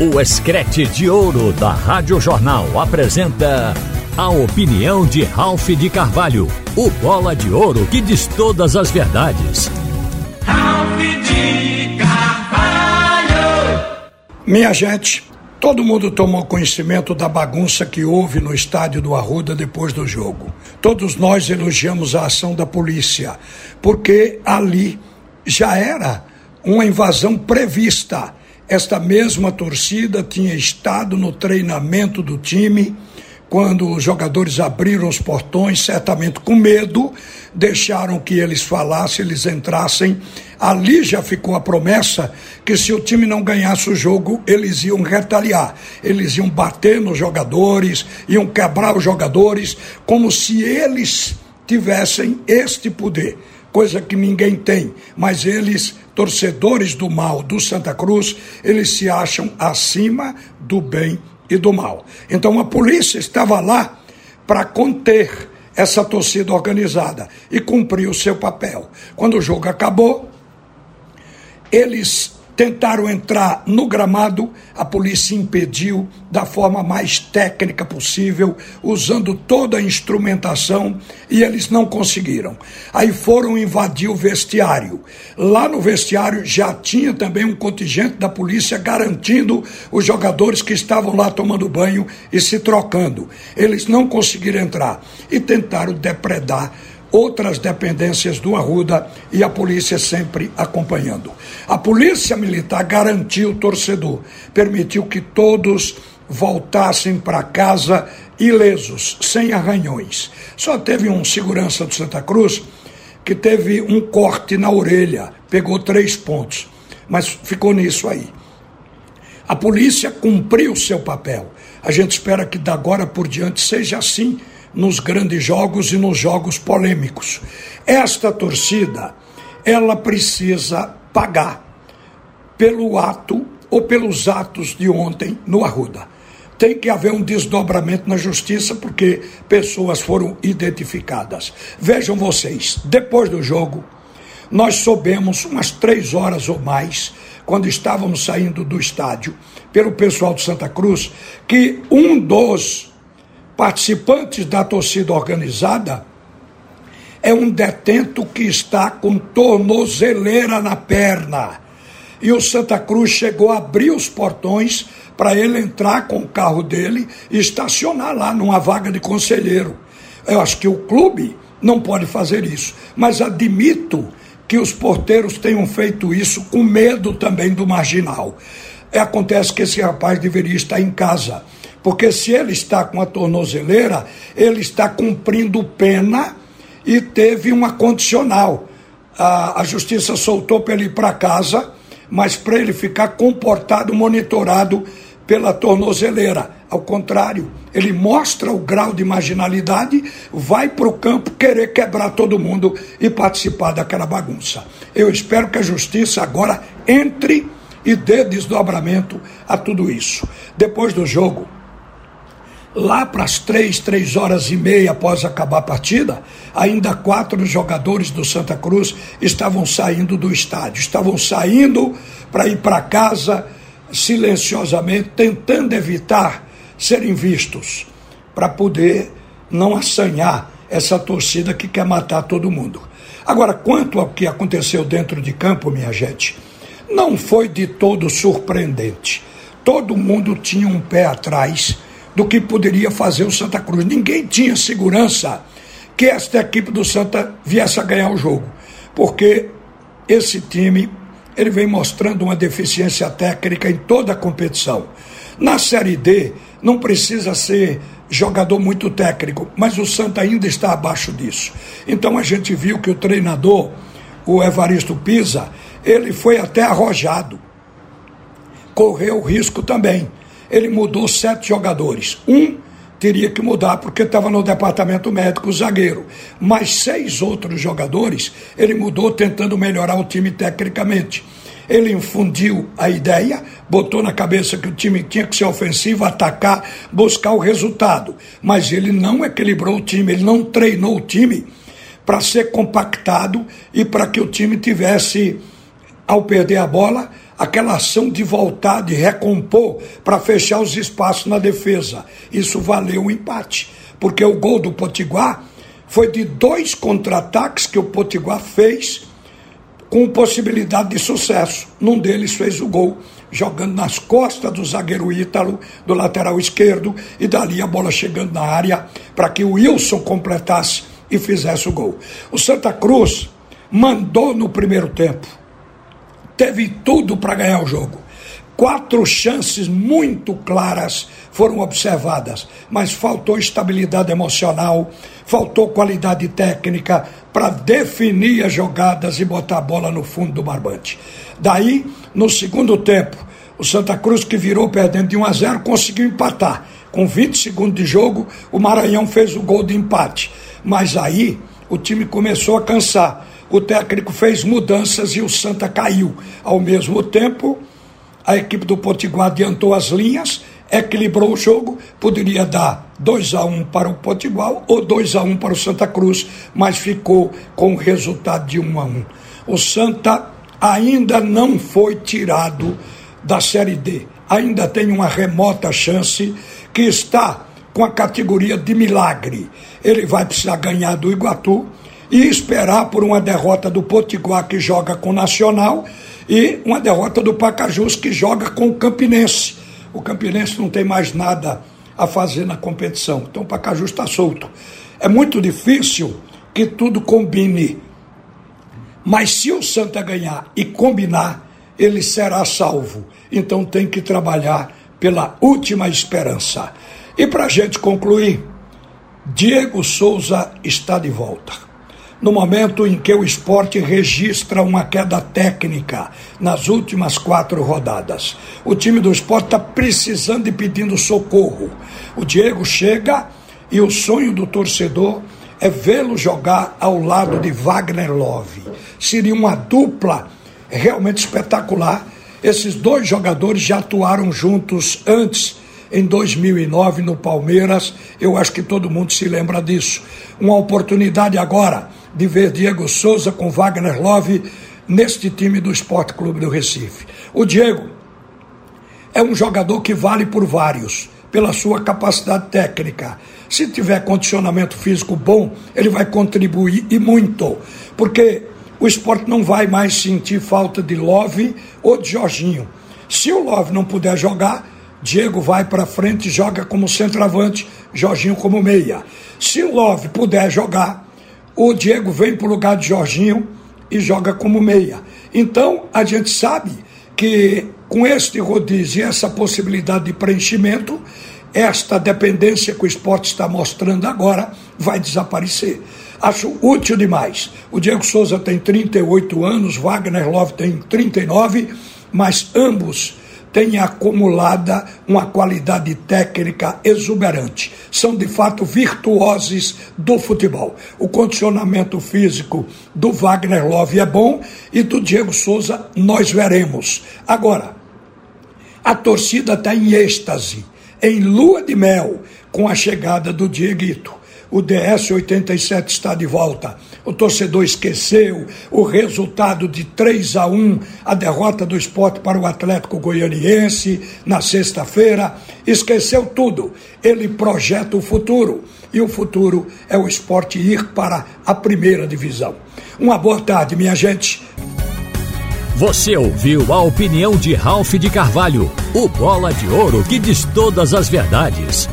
O Escrete de Ouro da Rádio Jornal apresenta a opinião de Ralph de Carvalho, o bola de ouro que diz todas as verdades. Ralph de Carvalho! Minha gente, todo mundo tomou conhecimento da bagunça que houve no estádio do Arruda depois do jogo. Todos nós elogiamos a ação da polícia, porque ali já era uma invasão prevista esta mesma torcida tinha estado no treinamento do time quando os jogadores abriram os portões, certamente com medo, deixaram que eles falassem, eles entrassem. Ali já ficou a promessa que se o time não ganhasse o jogo, eles iam retaliar, eles iam bater nos jogadores, iam quebrar os jogadores, como se eles tivessem este poder coisa que ninguém tem, mas eles, torcedores do mal do Santa Cruz, eles se acham acima do bem e do mal. Então a polícia estava lá para conter essa torcida organizada e cumpriu o seu papel. Quando o jogo acabou, eles tentaram entrar no gramado, a polícia impediu da forma mais técnica possível, usando toda a instrumentação, e eles não conseguiram. Aí foram invadir o vestiário. Lá no vestiário já tinha também um contingente da polícia garantindo os jogadores que estavam lá tomando banho e se trocando. Eles não conseguiram entrar e tentaram depredar outras dependências do Arruda e a polícia sempre acompanhando. A polícia militar garantiu o torcedor, permitiu que todos voltassem para casa ilesos, sem arranhões. Só teve um segurança do Santa Cruz que teve um corte na orelha, pegou três pontos, mas ficou nisso aí. A polícia cumpriu seu papel. A gente espera que da agora por diante seja assim nos grandes jogos e nos jogos polêmicos. Esta torcida, ela precisa pagar pelo ato ou pelos atos de ontem no Arruda. Tem que haver um desdobramento na justiça porque pessoas foram identificadas. Vejam vocês, depois do jogo, nós soubemos umas três horas ou mais, quando estávamos saindo do estádio, pelo pessoal de Santa Cruz, que um dos participantes da torcida organizada é um detento que está com tornozeleira na perna. E o Santa Cruz chegou a abrir os portões para ele entrar com o carro dele e estacionar lá numa vaga de conselheiro. Eu acho que o clube não pode fazer isso, mas admito que os porteiros tenham feito isso com medo também do marginal. Acontece que esse rapaz deveria estar em casa porque se ele está com a tornozeleira, ele está cumprindo pena e teve uma condicional. A, a justiça soltou para ele ir para casa, mas para ele ficar comportado, monitorado pela tornozeleira. Ao contrário, ele mostra o grau de marginalidade, vai para o campo querer quebrar todo mundo e participar daquela bagunça. Eu espero que a justiça agora entre e dê desdobramento a tudo isso. Depois do jogo, Lá para as três, três horas e meia após acabar a partida, ainda quatro jogadores do Santa Cruz estavam saindo do estádio, estavam saindo para ir para casa silenciosamente, tentando evitar serem vistos, para poder não assanhar essa torcida que quer matar todo mundo. Agora, quanto ao que aconteceu dentro de campo, minha gente, não foi de todo surpreendente. Todo mundo tinha um pé atrás do que poderia fazer o Santa Cruz. Ninguém tinha segurança que esta equipe do Santa viesse a ganhar o jogo, porque esse time ele vem mostrando uma deficiência técnica em toda a competição. Na Série D, não precisa ser jogador muito técnico, mas o Santa ainda está abaixo disso. Então a gente viu que o treinador, o Evaristo Pisa, ele foi até arrojado. Correu risco também ele mudou sete jogadores. Um teria que mudar porque estava no departamento médico, zagueiro. Mas seis outros jogadores ele mudou tentando melhorar o time tecnicamente. Ele infundiu a ideia, botou na cabeça que o time tinha que ser ofensivo, atacar, buscar o resultado. Mas ele não equilibrou o time, ele não treinou o time para ser compactado e para que o time tivesse, ao perder a bola, aquela ação de voltar, de recompor para fechar os espaços na defesa. Isso valeu um empate, porque o gol do Potiguar foi de dois contra-ataques que o Potiguar fez com possibilidade de sucesso. Num deles fez o gol, jogando nas costas do zagueiro Ítalo, do lateral esquerdo, e dali a bola chegando na área para que o Wilson completasse e fizesse o gol. O Santa Cruz mandou no primeiro tempo, teve tudo para ganhar o jogo. Quatro chances muito claras foram observadas, mas faltou estabilidade emocional, faltou qualidade técnica para definir as jogadas e botar a bola no fundo do barbante. Daí, no segundo tempo, o Santa Cruz, que virou perdendo de 1 a 0, conseguiu empatar. Com 20 segundos de jogo, o Maranhão fez o gol de empate. Mas aí o time começou a cansar. O técnico fez mudanças e o Santa caiu. Ao mesmo tempo, a equipe do Potiguar adiantou as linhas, equilibrou o jogo, poderia dar 2 a 1 um para o Potiguar ou 2 a 1 um para o Santa Cruz, mas ficou com o resultado de 1 um a 1. O Santa ainda não foi tirado da Série D. Ainda tem uma remota chance que está com a categoria de milagre. Ele vai precisar ganhar do Iguatu e esperar por uma derrota do Potiguar que joga com o Nacional e uma derrota do Pacajus que joga com o Campinense. O Campinense não tem mais nada a fazer na competição, então o Pacajus está solto. É muito difícil que tudo combine. Mas se o Santa ganhar e combinar, ele será salvo. Então tem que trabalhar pela última esperança. E para a gente concluir, Diego Souza está de volta no momento em que o esporte registra uma queda técnica nas últimas quatro rodadas. O time do esporte está precisando e pedindo socorro. O Diego chega e o sonho do torcedor é vê-lo jogar ao lado de Wagner Love. Seria uma dupla realmente espetacular. Esses dois jogadores já atuaram juntos antes em 2009 no Palmeiras. Eu acho que todo mundo se lembra disso. Uma oportunidade agora de ver Diego Souza com Wagner Love neste time do Esporte Clube do Recife. O Diego é um jogador que vale por vários, pela sua capacidade técnica. Se tiver condicionamento físico bom, ele vai contribuir e muito, porque o esporte não vai mais sentir falta de Love ou de Jorginho. Se o Love não puder jogar, Diego vai para frente e joga como centroavante, Jorginho como meia. Se o Love puder jogar, o Diego vem para o lugar de Jorginho e joga como meia. Então, a gente sabe que com este rodízio e essa possibilidade de preenchimento, esta dependência que o esporte está mostrando agora vai desaparecer. Acho útil demais. O Diego Souza tem 38 anos, Wagner Love tem 39, mas ambos têm acumulada uma qualidade técnica exuberante. São de fato virtuosos do futebol. O condicionamento físico do Wagner Love é bom e do Diego Souza nós veremos. Agora, a torcida está em êxtase, em lua de mel, com a chegada do Dieguito o DS 87 está de volta. O torcedor esqueceu o resultado de 3 a 1, a derrota do esporte para o Atlético Goianiense na sexta-feira. Esqueceu tudo. Ele projeta o futuro. E o futuro é o esporte ir para a primeira divisão. Uma boa tarde, minha gente. Você ouviu a opinião de Ralph de Carvalho, o bola de ouro que diz todas as verdades.